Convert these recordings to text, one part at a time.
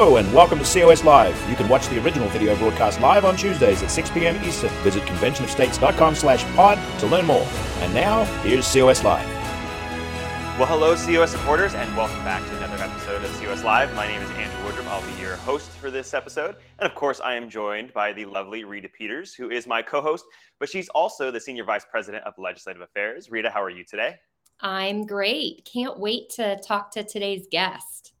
Hello and welcome to COS Live. You can watch the original video broadcast live on Tuesdays at 6 p.m. Eastern. Visit conventionofstates.com slash pod to learn more. And now, here's COS Live. Well, hello, COS supporters, and welcome back to another episode of COS Live. My name is Andrew Woodruff. I'll be your host for this episode. And of course, I am joined by the lovely Rita Peters, who is my co host, but she's also the Senior Vice President of Legislative Affairs. Rita, how are you today? I'm great. Can't wait to talk to today's guest.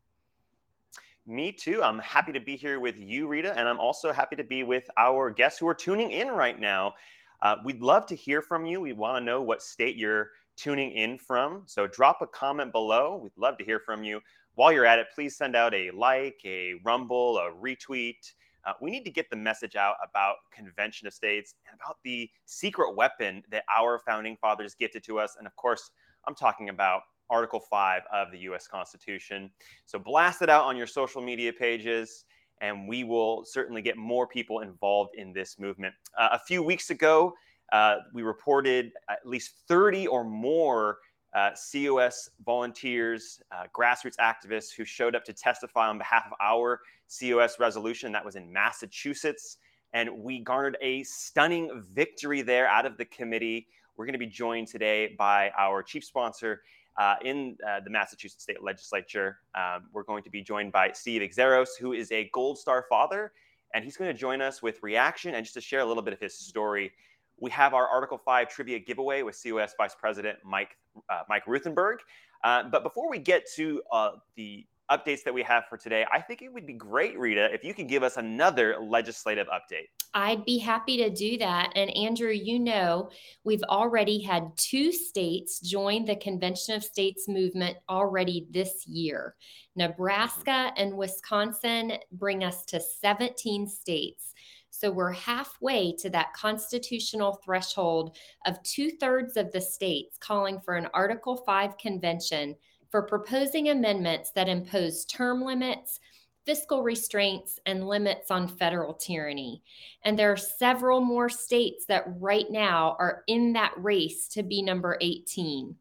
Me too. I'm happy to be here with you, Rita, and I'm also happy to be with our guests who are tuning in right now. Uh, we'd love to hear from you. We want to know what state you're tuning in from. So drop a comment below. We'd love to hear from you. While you're at it, please send out a like, a rumble, a retweet. Uh, we need to get the message out about Convention of States and about the secret weapon that our founding fathers gifted to us. And of course, I'm talking about Article 5 of the US Constitution. So blast it out on your social media pages, and we will certainly get more people involved in this movement. Uh, a few weeks ago, uh, we reported at least 30 or more uh, COS volunteers, uh, grassroots activists who showed up to testify on behalf of our COS resolution. That was in Massachusetts. And we garnered a stunning victory there out of the committee. We're going to be joined today by our chief sponsor uh, in uh, the Massachusetts State Legislature. Um, we're going to be joined by Steve Xiarhos, who is a Gold Star father, and he's going to join us with reaction and just to share a little bit of his story. We have our Article 5 trivia giveaway with COS Vice President Mike, uh, Mike Ruthenberg. Uh, but before we get to uh, the updates that we have for today, I think it would be great, Rita, if you could give us another legislative update. I'd be happy to do that. And Andrew, you know, we've already had two states join the Convention of States movement already this year. Nebraska and Wisconsin bring us to 17 states. So we're halfway to that constitutional threshold of two thirds of the states calling for an Article 5 convention for proposing amendments that impose term limits, fiscal restraints, and limits on federal tyranny. And there are several more states that right now are in that race to be number 18.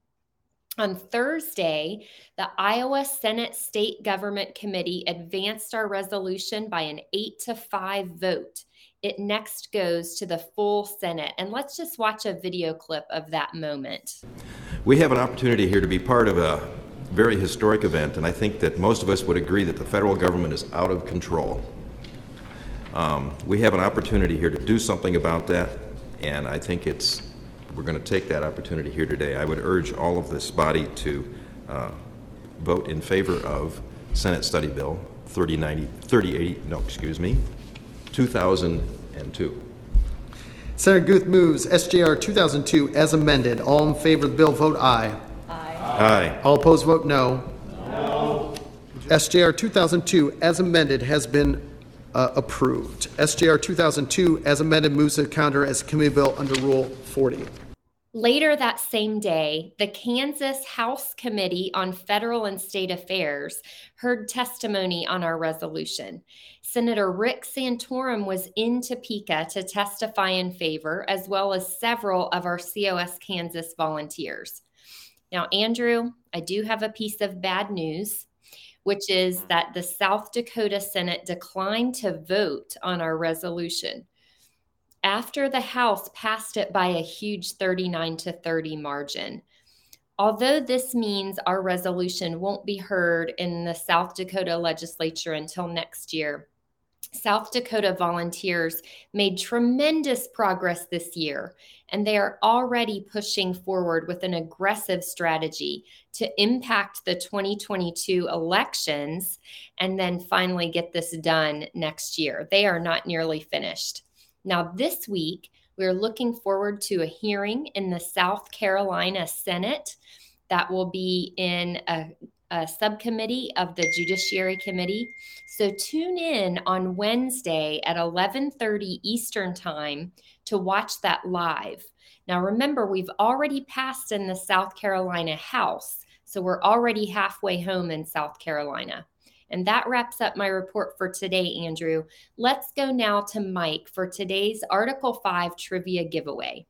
On Thursday, the Iowa Senate State Government Committee advanced our resolution by an eight to five vote. It next goes to the full Senate. And let's just watch a video clip of that moment. We have an opportunity here to be part of a very historic event, and I think that most of us would agree that the federal government is out of control. Um, we have an opportunity here to do something about that, and I think it's we're going to take that opportunity here today. I would urge all of this body to uh, vote in favor of Senate Study Bill 3090, 3080, no, excuse me, 2002. Senator Guth moves SJR 2002 as amended. All in favor of the bill vote aye. Aye. All opposed vote no. No. SJR 2002 as amended has been uh, approved. SJR 2002 as amended moves to counter as committee bill under Rule 40. Later that same day, the Kansas House Committee on Federal and State Affairs heard testimony on our resolution. Senator Rick Santorum was in Topeka to testify in favor, as well as several of our COS Kansas volunteers. Now, Andrew, I do have a piece of bad news, which is mm-hmm. that the South Dakota Senate declined to vote on our resolution after the House passed it by a huge 39 to 30 margin. Although this means our resolution won't be heard in the South Dakota legislature until next year, South Dakota volunteers made tremendous progress this year, and they are already pushing forward with an aggressive strategy to impact the 2022 elections and then finally get this done next year. They are not nearly finished. Now, this week, we're looking forward to a hearing in the South Carolina Senate that will be in a a subcommittee of the Judiciary Committee. So tune in on Wednesday at 11:30 Eastern Time to watch that live. Now remember we've already passed in the South Carolina House, so we're already halfway home in South Carolina. And that wraps up my report for today, Andrew. Let's go now to Mike for today's Article 5 trivia giveaway.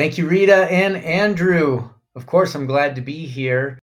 Thank you, Rita and Andrew. Of course, I'm glad to be here.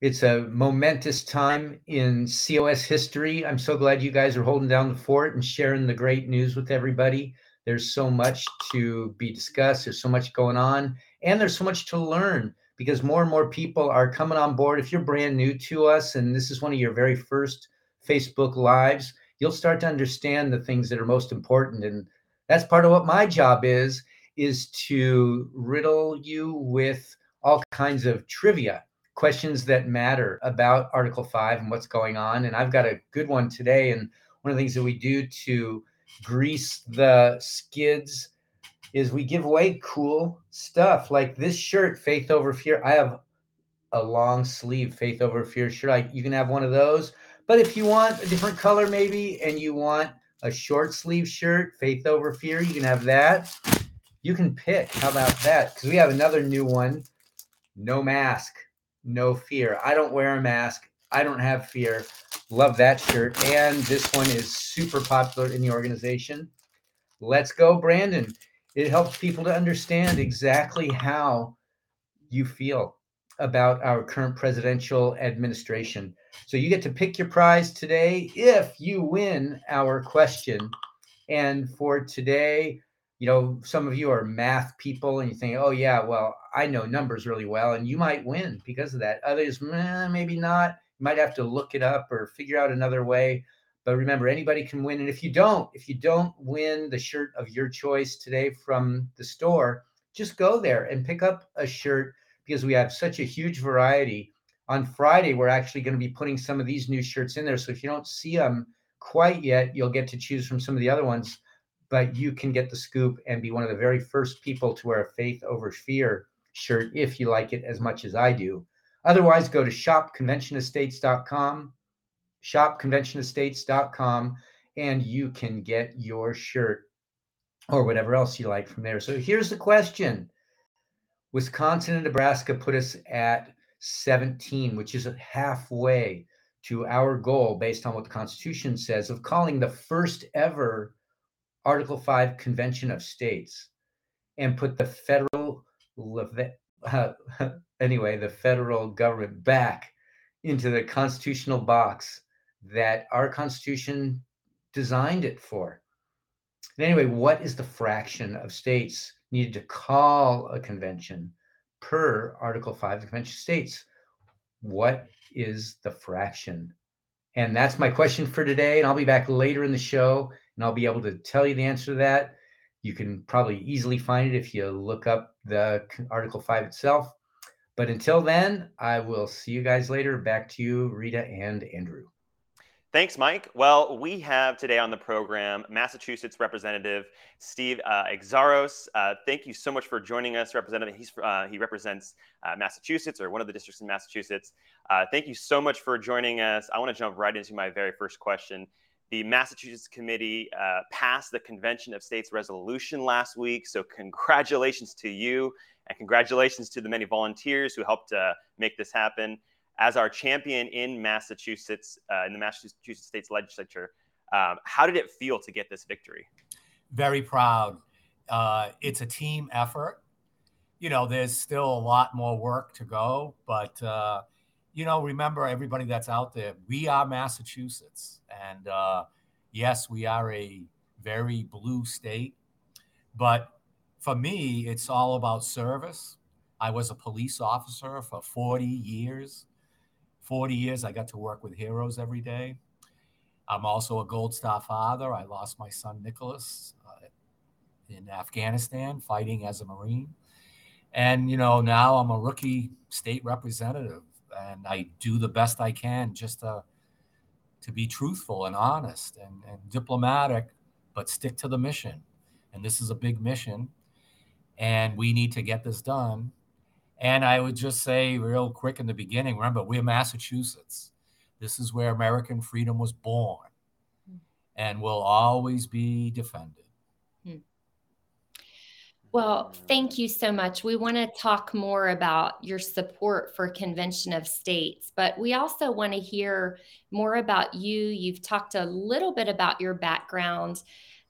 It's a momentous time in COS history. I'm so glad you guys are holding down the fort and sharing the great news with everybody. There's so much to be discussed, there's so much going on, and there's so much to learn because more and more people are coming on board. If you're brand new to us and this is one of your very first Facebook Lives, you'll start to understand the things that are most important. And that's part of what my job is, is to riddle you with all kinds of trivia questions that matter about Article 5 and what's going on. And I've got a good one today. And one of the things that we do to grease the skids is we give away cool stuff like this shirt, Faith Over Fear. I have a long sleeve Faith Over Fear shirt. I, you can have one of those. But if you want a different color, maybe, and you want a short sleeve shirt, Faith Over Fear, you can have that. You can pick. How about that? Because we have another new one no mask no fear. I don't wear a mask. I don't have fear. Love that shirt. And this one is super popular in the organization. Let's go, Brandon. It helps people to understand exactly how you feel about our current presidential administration. So you get to pick your prize today if you win our question. And for today, you know, some of you are math people and you think, oh, yeah, well, I know numbers really well, and you might win because of that. Others, eh, maybe not. You might have to look it up or figure out another way. But remember, anybody can win. And if you don't, if you don't win the shirt of your choice today from the store, just go there and pick up a shirt because we have such a huge variety. On Friday, we're actually going to be putting some of these new shirts in there. So if you don't see them quite yet, you'll get to choose from some of the other ones but you can get the scoop and be one of the very first people to wear a faith over fear shirt if you like it as much as I do. Otherwise, go to shopconventionofstates.com, shopconventionofstates.com, and you can get your shirt or whatever else you like from there. So here's the question Wisconsin and Nebraska put us at 17, which is halfway to our goal based on what the Constitution says of calling the first ever Article 5 Convention of States and put the federal, uh, anyway, the federal government back into the constitutional box that our Constitution designed it for. And anyway, what is the fraction of states needed to call a convention per Article 5 of the Convention of States? What is the fraction? And that's my question for today. And I'll be back later in the show and I'll be able to tell you the answer to that. You can probably easily find it if you look up the Article 5 itself. But until then, I will see you guys later. Back to you, Rita and Andrew. Thanks, Mike. Well, we have today on the program Massachusetts Representative Steve uh, Xiarhos. Uh, thank you so much for joining us, Representative. He's, uh, he represents uh, Massachusetts or one of the districts in Massachusetts. Uh, thank you so much for joining us. I want to jump right into my very first question the Massachusetts committee uh, passed the Convention of States resolution last week. So, congratulations to you, and congratulations to the many volunteers who helped uh, make this happen. As our champion in Massachusetts, uh, in the Massachusetts State's legislature, um, how did it feel to get this victory? Very proud. Uh, it's a team effort. You know, there's still a lot more work to go, but uh, you know, remember everybody that's out there, we are Massachusetts. And uh, yes, we are a very blue state. But for me, it's all about service. I was a police officer for 40 years. 40 years, I got to work with heroes every day. I'm also a Gold Star father. I lost my son Nicholas uh, in Afghanistan fighting as a Marine. And, you know, now I'm a rookie state representative and I do the best I can just to to be truthful and honest and, and diplomatic, but stick to the mission. And this is a big mission, and we need to get this done. And I would just say, real quick in the beginning, remember, we're Massachusetts. This is where American freedom was born mm. and will always be defended. Well, thank you so much. We want to talk more about your support for Convention of States, but we also want to hear more about you. You've talked a little bit about your background,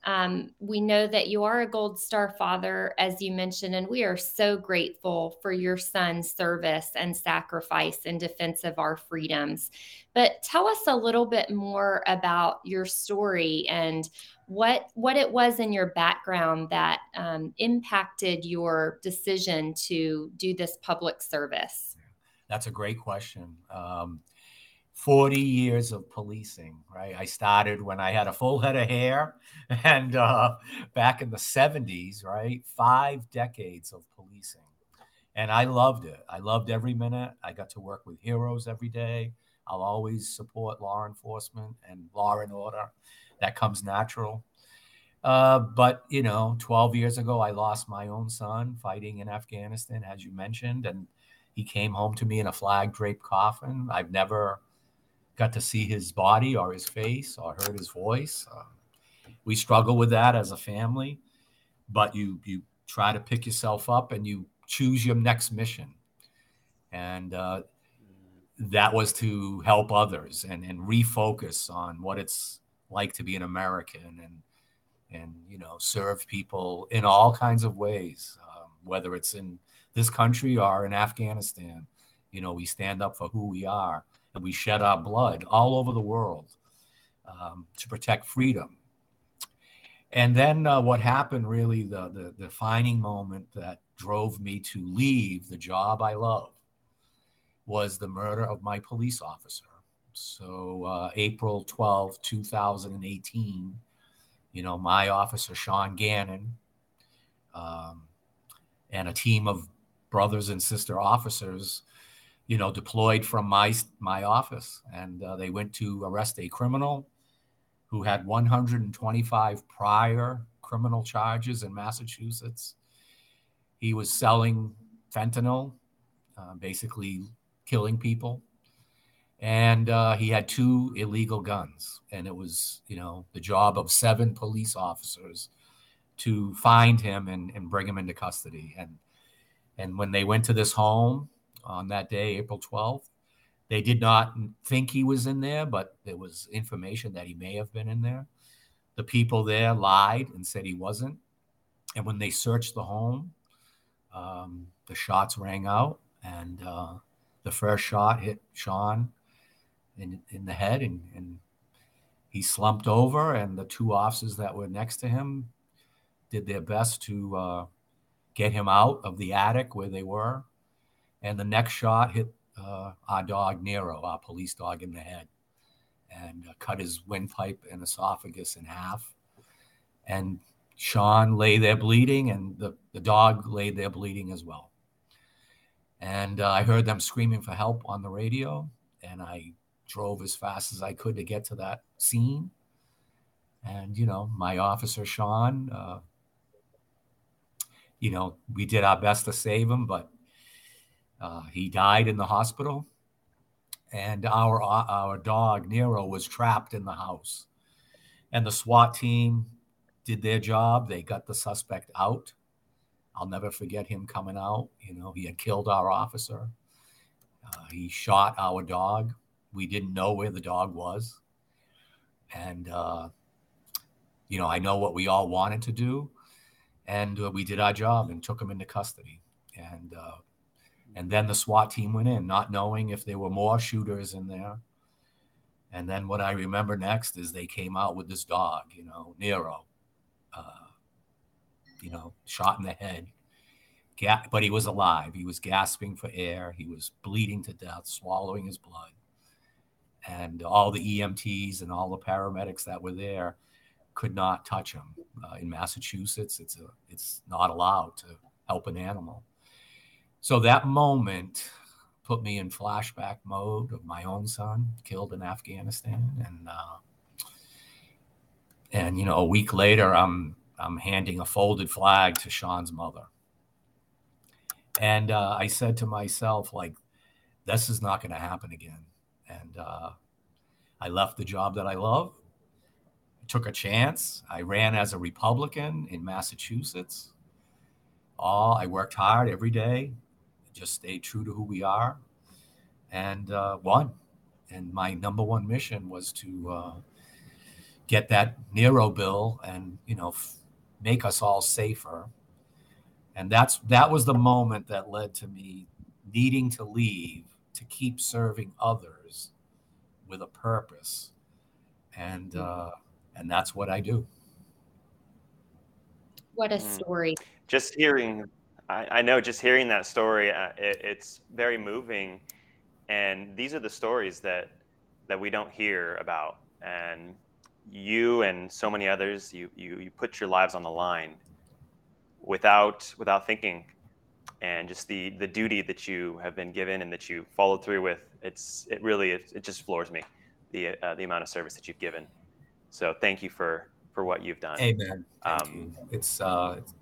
Um, we know that you are a Gold Star father, as you mentioned, and we are so grateful for your son's service and sacrifice in defense of our freedoms. But tell us a little bit more about your story and what what it was in your background that um, impacted your decision to do this public service. That's a great question. Um, 40 years of policing, right? I started when I had a full head of hair and uh, back in the 70s, right? Five decades of policing. And I loved it. I loved every minute. I got to work with heroes every day. I'll always support law enforcement and law and order. That comes natural. Uh, but, you know, 12 years ago, I lost my own son fighting in Afghanistan, as you mentioned. And he came home to me in a flag draped coffin. I've never got to see his body or his face or heard his voice. Uh, we struggle with that as a family, but you you try to pick yourself up and you choose your next mission, and uh, that was to help others and and refocus on what it's like to be an American and and you know serve people in all kinds of ways, um, whether it's in this country or in Afghanistan. You know, we stand up for who we are and we shed our blood all over the world um, to protect freedom. And then uh, what happened really, the, the, the defining moment that drove me to leave the job I love was the murder of my police officer. So, uh, April 12, 2018, you know, my officer, Sean Gannon, um, and a team of brothers and sister officers you know, deployed from my my office, and uh, they went to arrest a criminal who had 125 prior criminal charges in Massachusetts. He was selling fentanyl, uh, basically killing people, and uh, he had two illegal guns. And it was, you know, the job of seven police officers to find him and, and bring him into custody. And and when they went to this home, on that day, April 12th. They did not think he was in there, but there was information that he may have been in there. The people there lied and said he wasn't. And when they searched the home, um, the shots rang out, and uh, the first shot hit Sean in, in the head, and, and he slumped over. And the two officers that were next to him did their best to uh, get him out of the attic where they were and the next shot hit uh, our dog Nero, our police dog, in the head, and uh, cut his windpipe and esophagus in half. And Sean lay there bleeding, and the, the dog lay there bleeding as well. And uh, I heard them screaming for help on the radio, and I drove as fast as I could to get to that scene. And, you know, my officer, Sean, uh, you know, we did our best to save him, but uh, he died in the hospital, and our our dog Nero was trapped in the house. And the SWAT team did their job. They got the suspect out. I'll never forget him coming out. You know, he had killed our officer. Uh, he shot our dog. We didn't know where the dog was, and uh, you know, I know what we all wanted to do, and uh, we did our job and took him into custody. And uh, and then the SWAT team went in, not knowing if there were more shooters in there. And then what I remember next is they came out with this dog, you know, Nero, uh, you know, shot in the head. Ga- but he was alive. He was gasping for air. He was bleeding to death, swallowing his blood. And all the EMTs and all the paramedics that were there could not touch him. Uh, in Massachusetts, it's a, it's not allowed to help an animal. So that moment put me in flashback mode of my own son killed in Afghanistan, and uh, and you know a week later I'm I'm handing a folded flag to Sean's mother, and uh, I said to myself like, this is not going to happen again, and uh, I left the job that I love. took a chance. I ran as a Republican in Massachusetts. All I worked hard every day just stay true to who we are and uh, won. And my number one mission was to uh, get that Nero bill and you know f- make us all safer. And that's that was the moment that led to me needing to leave to keep serving others with a purpose, and uh, and that's what I do. What a Mm. story. Just hearing, I, I know, just hearing that story, uh, it, it's very moving. And these are the stories that that we don't hear about. And you and so many others, you you you put your lives on the line without without thinking, and just the the duty that you have been given and that you followed through with. It's it really it, it just floors me, the uh, the amount of service that you've given. So thank you for for what you've done. Amen. Um, you. It's uh, it's,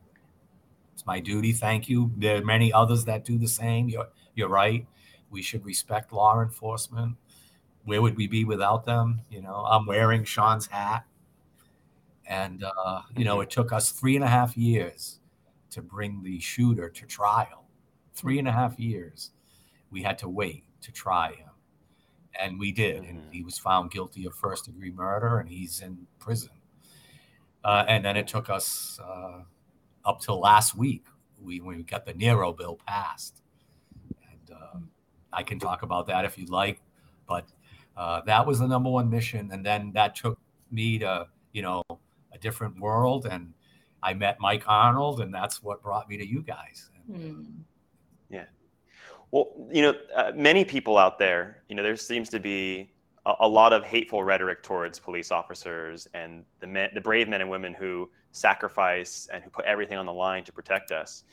it's my duty. Thank you. There are many others that do the same. You're you're right. We should respect law enforcement. Where would we be without them? You know, I'm wearing Sean's hat, and uh, you know, it took us three and a half years to bring the shooter to trial. Three and a half years. We had to wait to try him, and we did. And Mhm. he was found guilty of first degree murder, and he's in prison. Uh, and then it took us uh, up till last week. We when we got the Nero bill passed, and uh, I can talk about that if you'd like. But uh, that was the number one mission, and then that took me to you know a different world, and I met Mike Arnold, and that's what brought me to you guys. Yeah, Well, you know, uh, many people out there, you know, there seems to be a, a lot of hateful rhetoric towards police officers and the men, the brave men and women who sacrifice and who put everything on the line to protect us.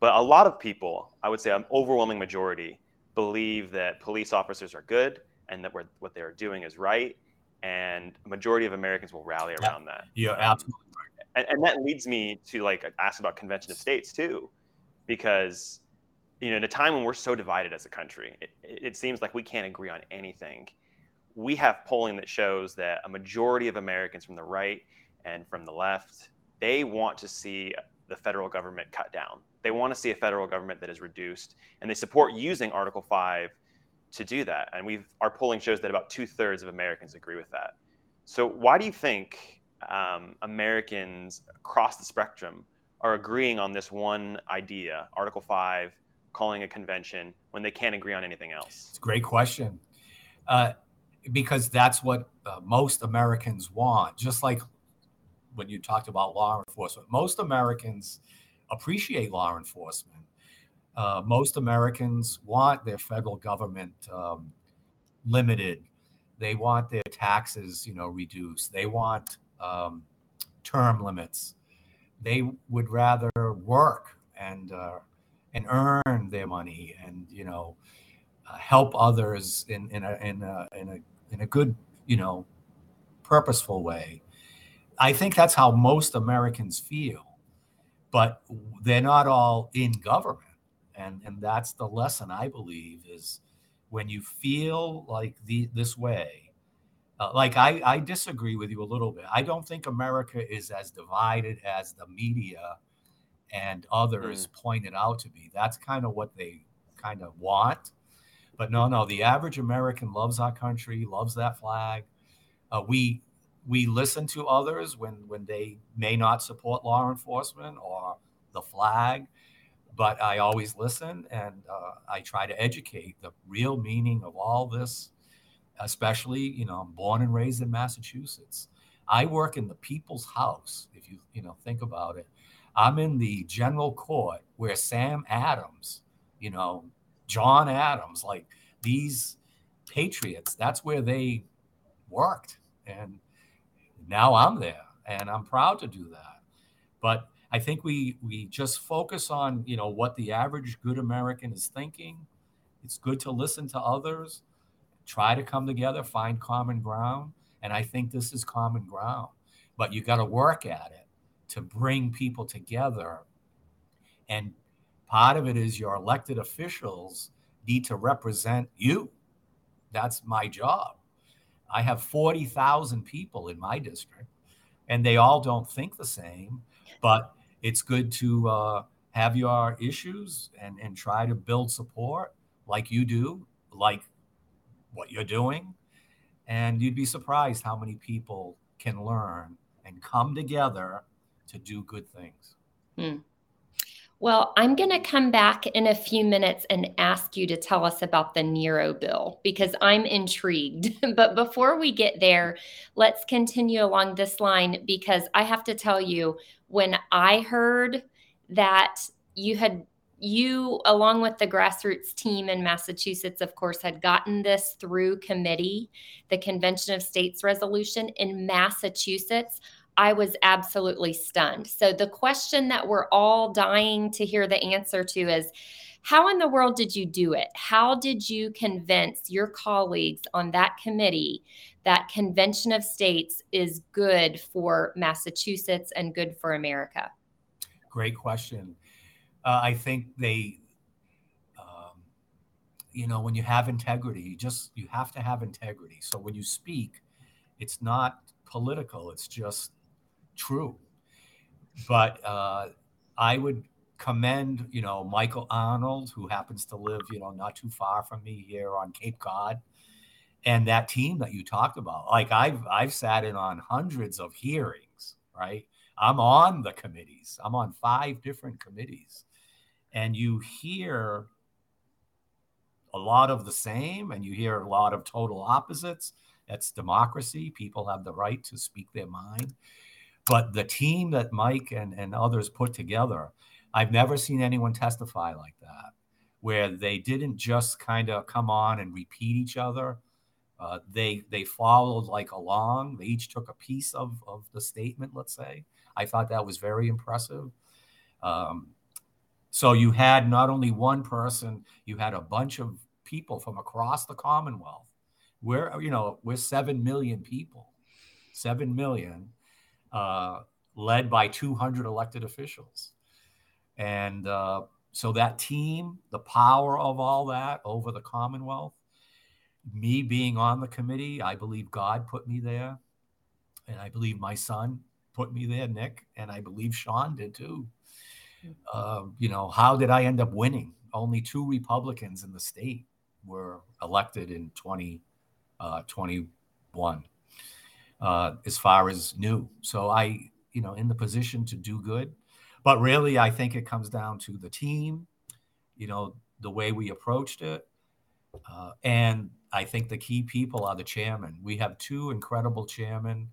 But a lot of people, I would say an overwhelming majority, believe that police officers are good and that what they're doing is right. And a majority of Americans will rally around that. Um, absolutely right. and, and that leads me to like ask about convention of states too because you know in a time when we're so divided as a country it, it seems like we can't agree on anything we have polling that shows that a majority of americans from the right and from the left they want to see the federal government cut down they want to see a federal government that is reduced and they support using article 5 to do that and we've our polling shows that about two-thirds of americans agree with that so why do you think um, Americans across the spectrum are agreeing on this one idea, Article 5, calling a convention, when they can't agree on anything else? It's a great question. Uh, because that's what uh, most Americans want. Just like when you talked about law enforcement, most Americans appreciate law enforcement. Uh, most Americans want their federal government um, limited. They want their taxes, you know, reduced. They want um, term limits. They would rather work and uh, and earn their money and you know uh, help others in in a in a in a in a good you know purposeful way. I think that's how most Americans feel, but they're not all in government, and and that's the lesson I believe is when you feel like the this way. Uh, like I, I disagree with you a little bit. I don't think America is as divided as the media and others pointed out to be. That's kind of what they kind of want. But no, no, the average American loves our country, loves that flag. Uh, we we listen to others when when they may not support law enforcement or the flag, but I always listen and uh, I try to educate the real meaning of all this. Especially, you know, I'm born and raised in Massachusetts. I work in the people's house. If you you know think about it, I'm in the general court where Sam Adams, you know, John Adams, like these patriots, that's where they worked. And now I'm there and I'm proud to do that. But I think we we just focus on, you know, what the average good American is thinking. It's good to listen to others, try to come together, find common ground. And I think this is common ground. But you got to work at it to bring people together. And part of it is your elected officials need to represent you. That's my job. I have 40,000 people in my district, and they all don't think the same, but it's good to uh, have your issues and, and try to build support like you do, like what you're doing. And you'd be surprised how many people can learn and come together to do good things. Hmm. Well, I'm going to come back in a few minutes and ask you to tell us about the Nero bill because I'm intrigued. but before we get there, let's continue along this line because I have to tell you, when I heard that you had you along with the grassroots team in massachusetts of course had gotten this through committee the convention of states resolution in massachusetts I was absolutely stunned. So, the question that we're all dying to hear the answer to is how in the world did you do it? How did you convince your colleagues on that committee that Convention of States is good for Massachusetts and good for America? Great question. Uh, I think they, um, you know, when you have integrity, you just you have to have integrity. So when you speak, it's not political; it's just true. But uh, I would commend, you know, Michael Arnold, who happens to live, you know, not too far from me here on Cape Cod, and that team that you talked about. Like I've I've sat in on hundreds of hearings, right? I'm on the committees. I'm on five different committees. And you hear a lot of the same and you hear a lot of total opposites. That's democracy. People have the right to speak their mind. But the team that Mike and, and others put together, I've never seen anyone testify like that, where they didn't just kind of come on and repeat each other. Uh, they they followed like along. They each took a piece of, of the statement, let's say. I thought that was very impressive. Um, so you had not only one person, you had a bunch of people from across the Commonwealth. We're, you know, we're 7 million people, 7 million uh, led by 200 elected officials. And uh, so that team, the power of all that over the Commonwealth, me being on the committee, I believe God put me there. And I believe my son put me there, Nick. And I believe Sean did too. Uh, you know, how did I end up winning? Only two Republicans in the state were elected in 2021. 20, uh, as far as new. So I, you know, in the position to do good. But really, I think it comes down to the team, you know, the way we approached it. Uh, and I think the key people are the chairman. We have two incredible chairmen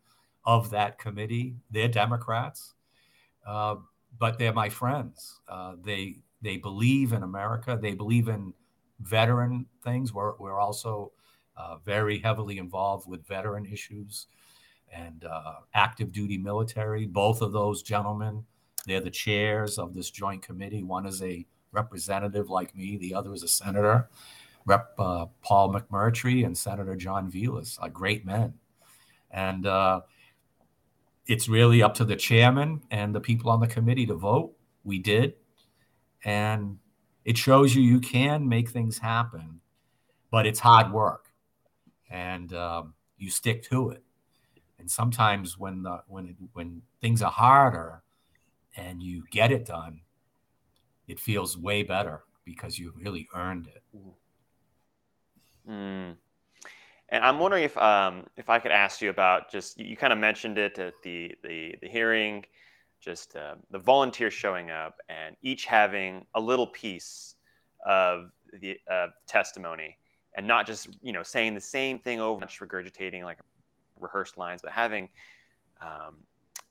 of that committee. They're Democrats, uh, but they're my friends. Uh, they they believe in America. They believe in veteran things. We're we're also uh, very heavily involved with veteran issues and uh, active duty military. Both of those gentlemen, they're the chairs of this joint committee. One is a representative like me, the other is a senator. Rep uh, Paul McMurtry and Senator John Velis are great men. And uh, it's really up to the chairman and the people on the committee to vote. We did. And it shows you you can make things happen, but it's hard work. And um, you stick to it and sometimes when the when when things are harder and you get it done it feels way better because you really earned it mm. and i'm wondering if um, if i could ask you about just you kind of mentioned it at the the, the hearing just uh, the volunteers showing up and each having a little piece of the uh, testimony and not just you know saying the same thing over regurgitating like rehearsed lines, but having um,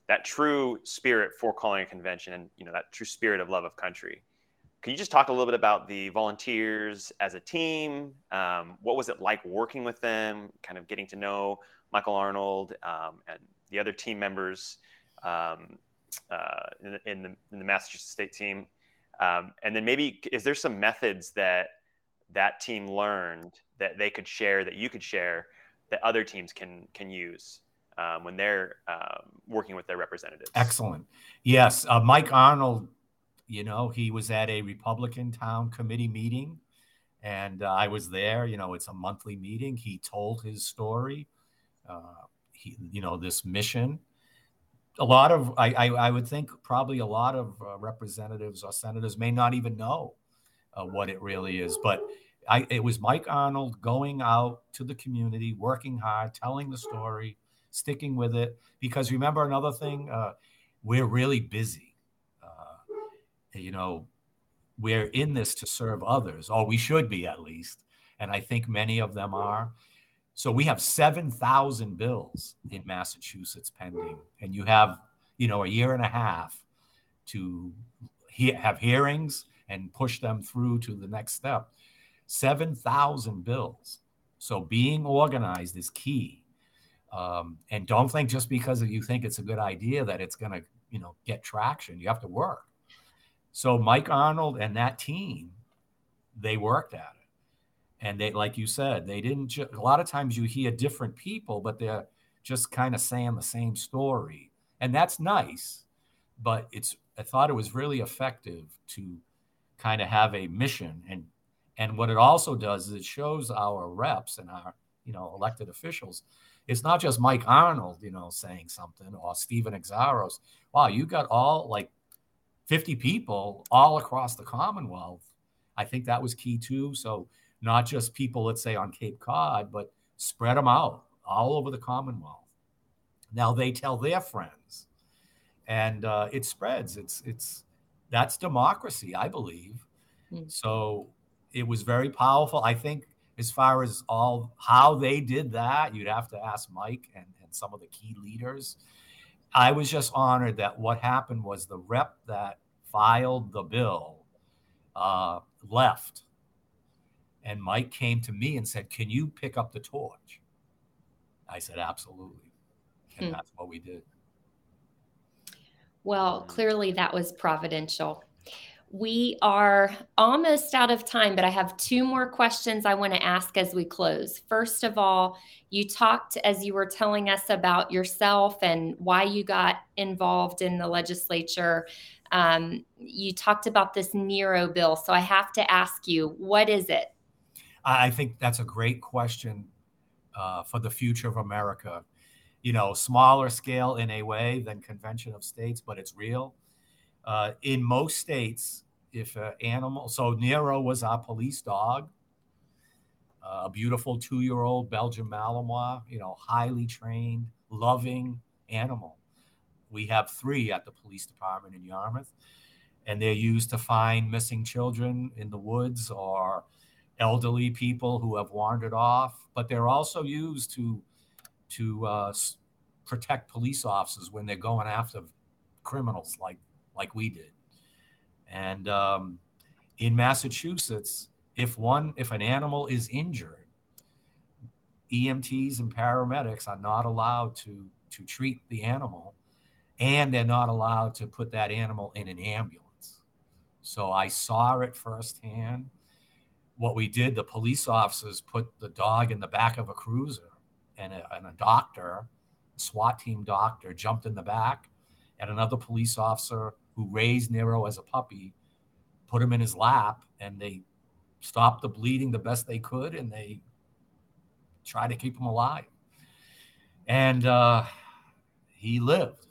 that true spirit for calling a convention and you know that true spirit of love of country. Can you just talk a little bit about the volunteers as a team? Um, what was it like working with them? Kind of getting to know Michael Arnold um, and the other team members um, uh, in, the, in, the, in, the, Massachusetts State team, um, and then maybe is there some methods that that team learned that they could share that you could share that other teams can can use um, when they're um, working with their representatives. Excellent. Yes, uh, Mike Arnold. You know, he was at a Republican town committee meeting, and uh, I was there. You know, it's a monthly meeting. He told his story. Uh, he, you know, this mission. A lot of, I, I, I would think, probably a lot of uh, representatives or senators may not even know uh, what it really is, but I, it was Mike Arnold going out to the community, working hard, telling the story, sticking with it. Because remember another thing, uh, we're really busy. Uh, you know, we're in this to serve others, or we should be at least. And I think many of them are. So we have 7,000 bills in Massachusetts pending, and you have, you know, a year and a half to he- have hearings and push them through to the next step. 7,000 bills. So being organized is key. Um, and don't think just because you think it's a good idea that it's going to, you know, get traction. You have to work. So Mike Arnold and that team, they worked at it. And they, like you said, they didn't. Ju- a lot of times you hear different people, but they're just kind of saying the same story, and that's nice. But it's. I thought it was really effective to kind of have a mission and and what it also does is it shows our reps and our, you know, elected officials. It's not just Mike Arnold, you know, saying something or Stephen Xiarhos. Wow, you got all like 50 people all across the Commonwealth. I think that was key too. So not just people, let's say on Cape Cod, but spread them out all over the Commonwealth. Now they tell their friends, and uh, it spreads. It's it's that's democracy, I believe. Mm. So it was very powerful. I think as far as all how they did that, you'd have to ask Mike and, and some of the key leaders. I was just honored that what happened was the rep that filed the bill uh, left. And Mike came to me and said, Can you pick up the torch? I said, Absolutely. And hmm. that's what we did. Well, clearly that was providential. We are almost out of time, but I have two more questions I want to ask as we close. First of all, you talked as you were telling us about yourself and why you got involved in the legislature. Um, you talked about this Nero bill. So I have to ask you, what is it? I think that's a great question uh, for the future of America. You know, smaller scale in a way than Convention of States, but it's real uh, in most states, if an animal, so Nero was our police dog, uh, a beautiful two year old Belgian Malinois, you know, highly trained, loving animal. We have three at the police department in Yarmouth, and they're used to find missing children in the woods or elderly people who have wandered off. But they're also used to to uh, protect police officers when they're going after criminals like like we did. And um, in Massachusetts, if one if an animal is injured, EMTs and paramedics are not allowed to to treat the animal, and they're not allowed to put that animal in an ambulance. So I saw it firsthand. What we did, the police officers put the dog in the back of a cruiser, and a, and a doctor, SWAT team doctor, jumped in the back, and another police officer who raised Nero as a puppy, put him in his lap, and they stopped the bleeding the best they could, and they tried to keep him alive. And uh, he lived.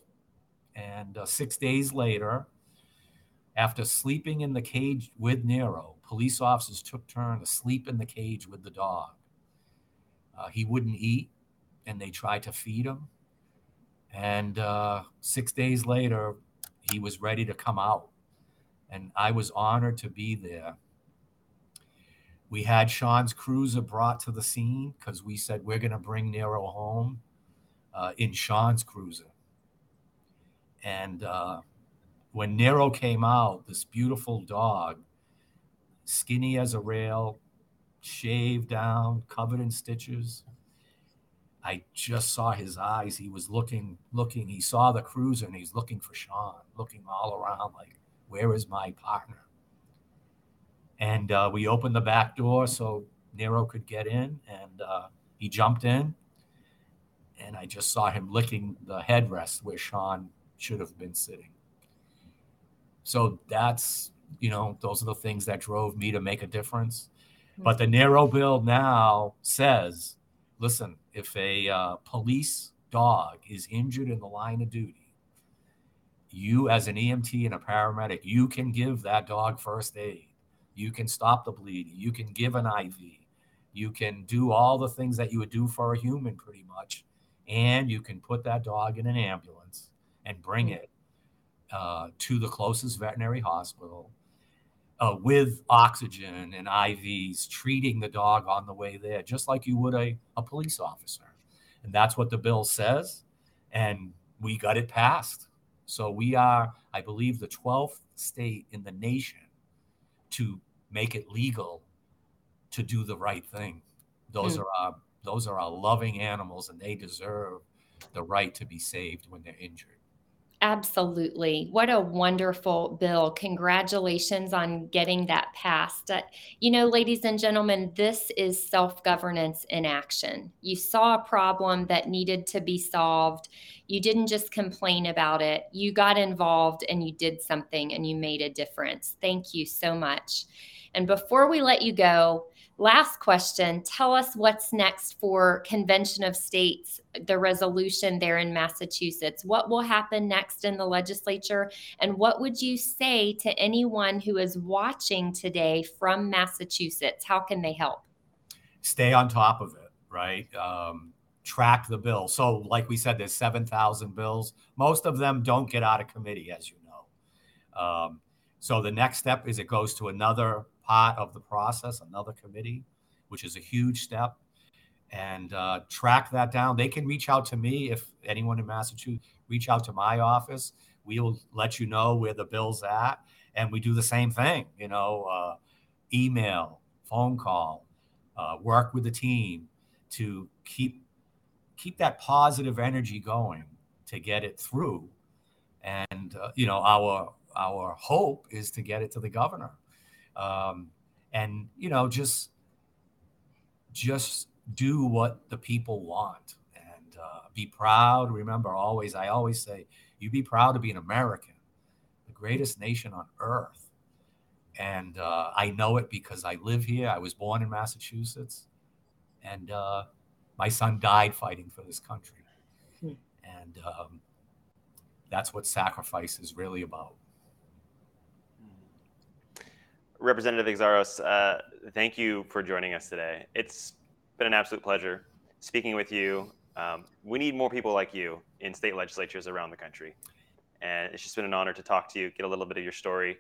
And uh, six days later, after sleeping in the cage with Nero, police officers took turn to sleep in the cage with the dog. Uh, he wouldn't eat, and they tried to feed him. And uh, six days later, he was ready to come out. And I was honored to be there. We had Sean's cruiser brought to the scene because we said we're going to bring Nero home uh, in Sean's cruiser. And uh, when Nero came out, this beautiful dog, skinny as a rail, shaved down, covered in stitches, I just saw his eyes. He was looking, looking. He saw the cruiser and he's looking for Sean, looking all around like, where is my partner? And uh, we opened the back door so Nero could get in, and uh, he jumped in. And I just saw him licking the headrest where Sean should have been sitting. So that's, you know, those are the things that drove me to make a difference. But the Nero bill now says listen, if a uh, police dog is injured in the line of duty, you as an EMT and a paramedic, you can give that dog first aid. You can stop the bleeding. You can give an IV. You can do all the things that you would do for a human pretty much and you can put that dog in an ambulance and bring it uh, to the closest veterinary hospital uh, with oxygen and IVs, treating the dog on the way there, just like you would a, a police officer. And that's what the bill says. And we got it passed. So we are, I believe, the 12th state in the nation to make it legal to do the right thing. Those mm. are our those are our loving animals and they deserve the right to be saved when they're injured. Absolutely. What a wonderful bill. Congratulations on getting that passed. Uh, you know, ladies and gentlemen, this is self governance in action. You saw a problem that needed to be solved. You didn't just complain about it, you got involved and you did something and you made a difference. Thank you so much. And before we let you go, Last question Tell us what's next for Convention of States, the resolution there in Massachusetts. What will happen next in the legislature? And what would you say to anyone who is watching today from Massachusetts? How can they help? Stay on top of it, right? Um, track the bill. So, like we said, there's 7,000 bills. Most of them don't get out of committee, as you know. Um, so, the next step is it goes to another part of the process, another committee, which is a huge step, and uh, track that down. They can reach out to me if anyone in Massachusetts reach out to my office. We will let you know where the bill's at, and we do the same thing. You know, uh, email, phone call, uh, work with the team to keep keep that positive energy going to get it through. And uh, you know, our our hope is to get it to the governor. Um, and you know just just do what the people want and uh, be proud. Remember always i always say you be proud to be an american the greatest nation on earth. And uh, i know it because i live here. I was born in massachusetts. And uh, my son died fighting for this country hmm. and um, that's what sacrifice is really about Representative Xiarhos, uh, thank you for joining us today. It's been an absolute pleasure speaking with you. Um, we need more people like you in state legislatures around the country. And it's just been an honor to talk to you, get a little bit of your story.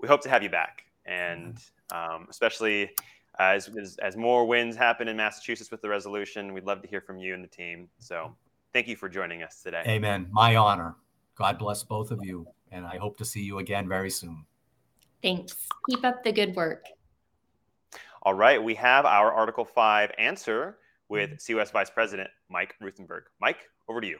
We hope to have you back. And um, especially as, as, as, more wins happen in Massachusetts with the resolution, we'd love to hear from you and the team. So thank you for joining us today. Amen. My honor. God bless both of you. And I hope to see you again very soon. Thanks. Keep up the good work. All right, we have our Article 5 answer with mm-hmm. COS Vice President Mike Ruthenberg. Mike, over to you.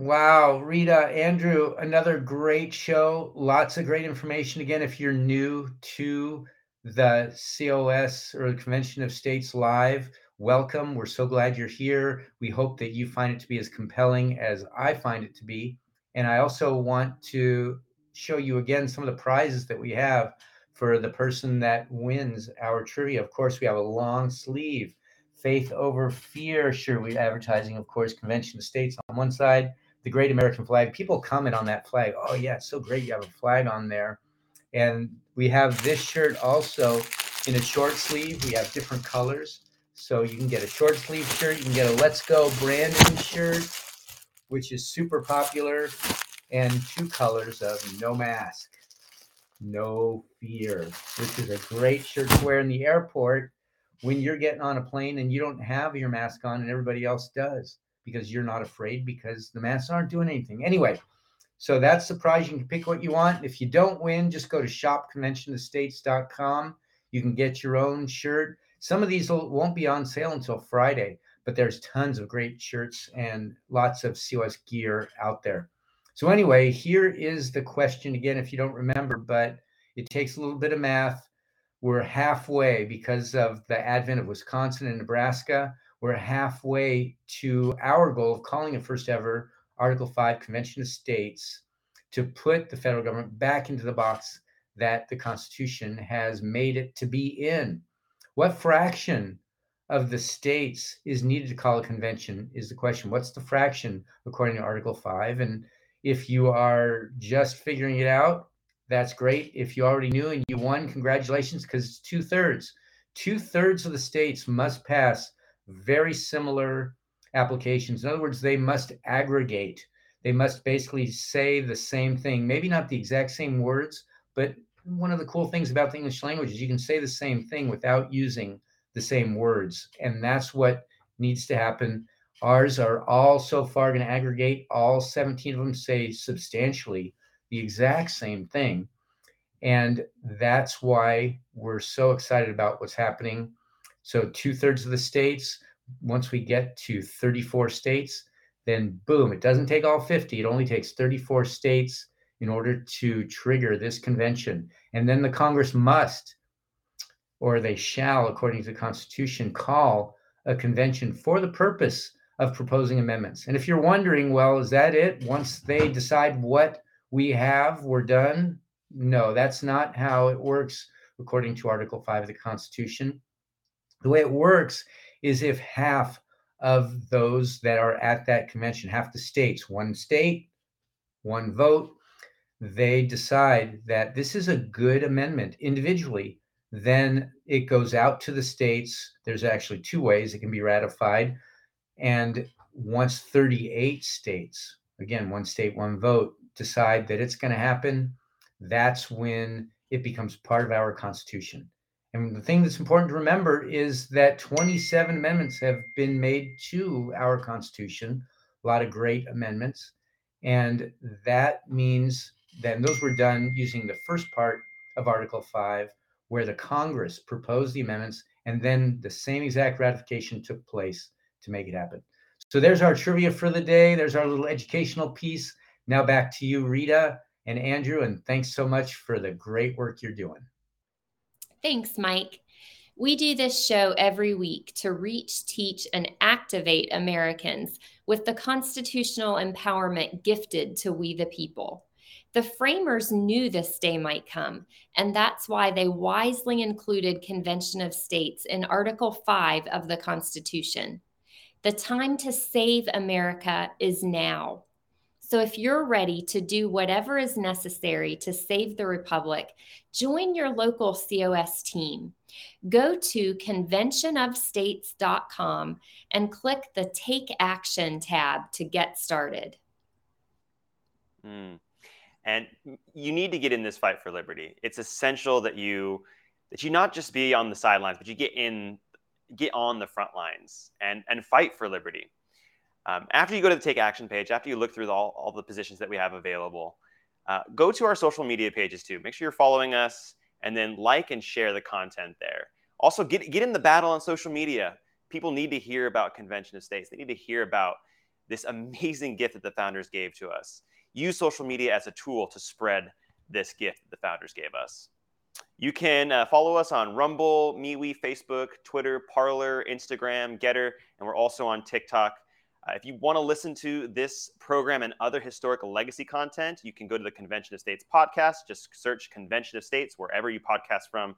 Wow, Rita, Andrew, another great show. Lots of great information. Again, if you're new to the COS or the Convention of States Live, welcome. We're so glad you're here. We hope that you find it to be as compelling as I find it to be. And I also want to show you again some of the prizes that we have for the person that wins our trivia. Of course, we have a long sleeve faith over fear shirt. We're advertising, of course, Convention of States on one side, the Great American Flag. People comment on that flag. Oh, yeah, it's so great you have a flag on there. And we have this shirt also in a short sleeve. We have different colors. So you can get a short sleeve shirt, you can get a Let's Go Brandon shirt, which is super popular, and two colors of No Mask, No Fear, which is a great shirt to wear in the airport when you're getting on a plane and you don't have your mask on and everybody else does because you're not afraid because the masks aren't doing anything. Anyway, so that's the prize. You can pick what you want. If you don't win, just go to shopconventionofstates.com. You can get your own shirt. Some of these won't be on sale until Friday, but there's tons of great shirts and lots of COS gear out there. So, anyway, here is the question again, if you don't remember, but it takes a little bit of math. We're halfway because of the advent of Wisconsin and Nebraska. We're halfway to our goal of calling a first ever Article 5 Convention of States to put the federal government back into the box that the Constitution has made it to be in. What fraction of the states is needed to call a convention is the question. What's the fraction according to Article 5? And if you are just figuring it out, that's great. If you already knew and you won, congratulations, because it's two thirds. Two thirds of the states must pass very similar applications. In other words, they must aggregate. They must basically say the same thing, maybe not the exact same words, but one of the cool things about the English language is you can say the same thing without using the same words. And that's what needs to happen. Ours are all so far going to aggregate. All 17 of them say substantially the exact same thing. And that's why we're so excited about what's happening. So, two thirds of the states, once we get to 34 states, then boom, it doesn't take all 50. It only takes 34 states in order to trigger this convention. And then the Congress must, or they shall, according to the Constitution, call a convention for the purpose of proposing amendments. And if you're wondering, well, is that it? Once they decide what we have, we're done? No, that's not how it works according to Article 5 of the Constitution. The way it works is if half of those that are at that convention, half the states, one state, one vote, they decide that this is a good amendment individually, then it goes out to the states. There's actually two ways it can be ratified. And once 38 states, again, one state, one vote, decide that it's going to happen, that's when it becomes part of our Constitution. And the thing that's important to remember is that 27 amendments have been made to our Constitution, a lot of great amendments. And that means then those were done using the first part of Article 5, where the Congress proposed the amendments, and then the same exact ratification took place to make it happen. So there's our trivia for the day. There's our little educational piece. Now back to you, Rita and Andrew, and thanks so much for the great work you're doing. Thanks, Mike. We do this show every week to reach, teach, and activate Americans with the constitutional empowerment gifted to we the people. The framers knew this day might come, and that's why they wisely included Convention of States in Article 5 of the Constitution. The time to save America is now. So if you're ready to do whatever is necessary to save the Republic, join your local COS team. Go to conventionofstates.com and click the Take Action tab to get started. Mm. And you need to get in this fight for liberty. It's essential that you that you not just be on the sidelines, but you get in, get on the front lines and and fight for liberty. Um, after you go to the Take Action page, after you look through all, all the positions that we have available, uh, go to our social media pages too. Make sure you're following us, and then like and share the content there. Also, get get in the battle on social media. People need to hear about Convention of States. They need to hear about this amazing gift that the founders gave to us use social media as a tool to spread this gift that the founders gave us. You can uh, follow us on Rumble, MeWe, Facebook, Twitter, Parler, Instagram, Gettr, and we're also on TikTok. Uh, if you want to listen to this program and other historic legacy content, you can go to the Convention of States podcast. Just search Convention of States wherever you podcast from.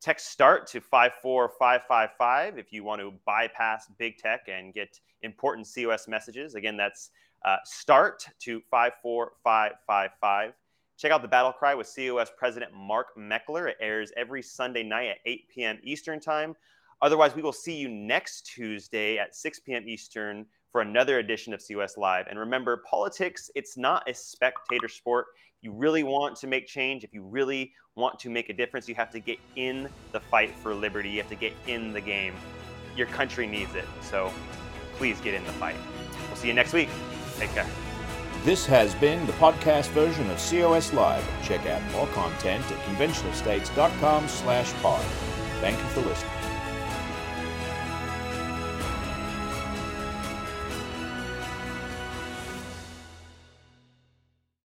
Text START to 54555 if you want to bypass big tech and get important COS messages. Again, that's uh, start to 54555. Check out the battle cry with COS President Mark Meckler. It airs every Sunday night at 8 p.m. Eastern Time. Otherwise, we will see you next Tuesday at 6 p.m. Eastern for another edition of COS Live. And remember, politics, it's not a spectator sport. If you really want to make change, if you really want to make a difference, you have to get in the fight for liberty. You have to get in the game. Your country needs it. So please get in the fight. We'll see you next week. Take care. This has been the podcast version of COS Live. Check out more content at conventionofstates.com slash pod. Thank you for listening.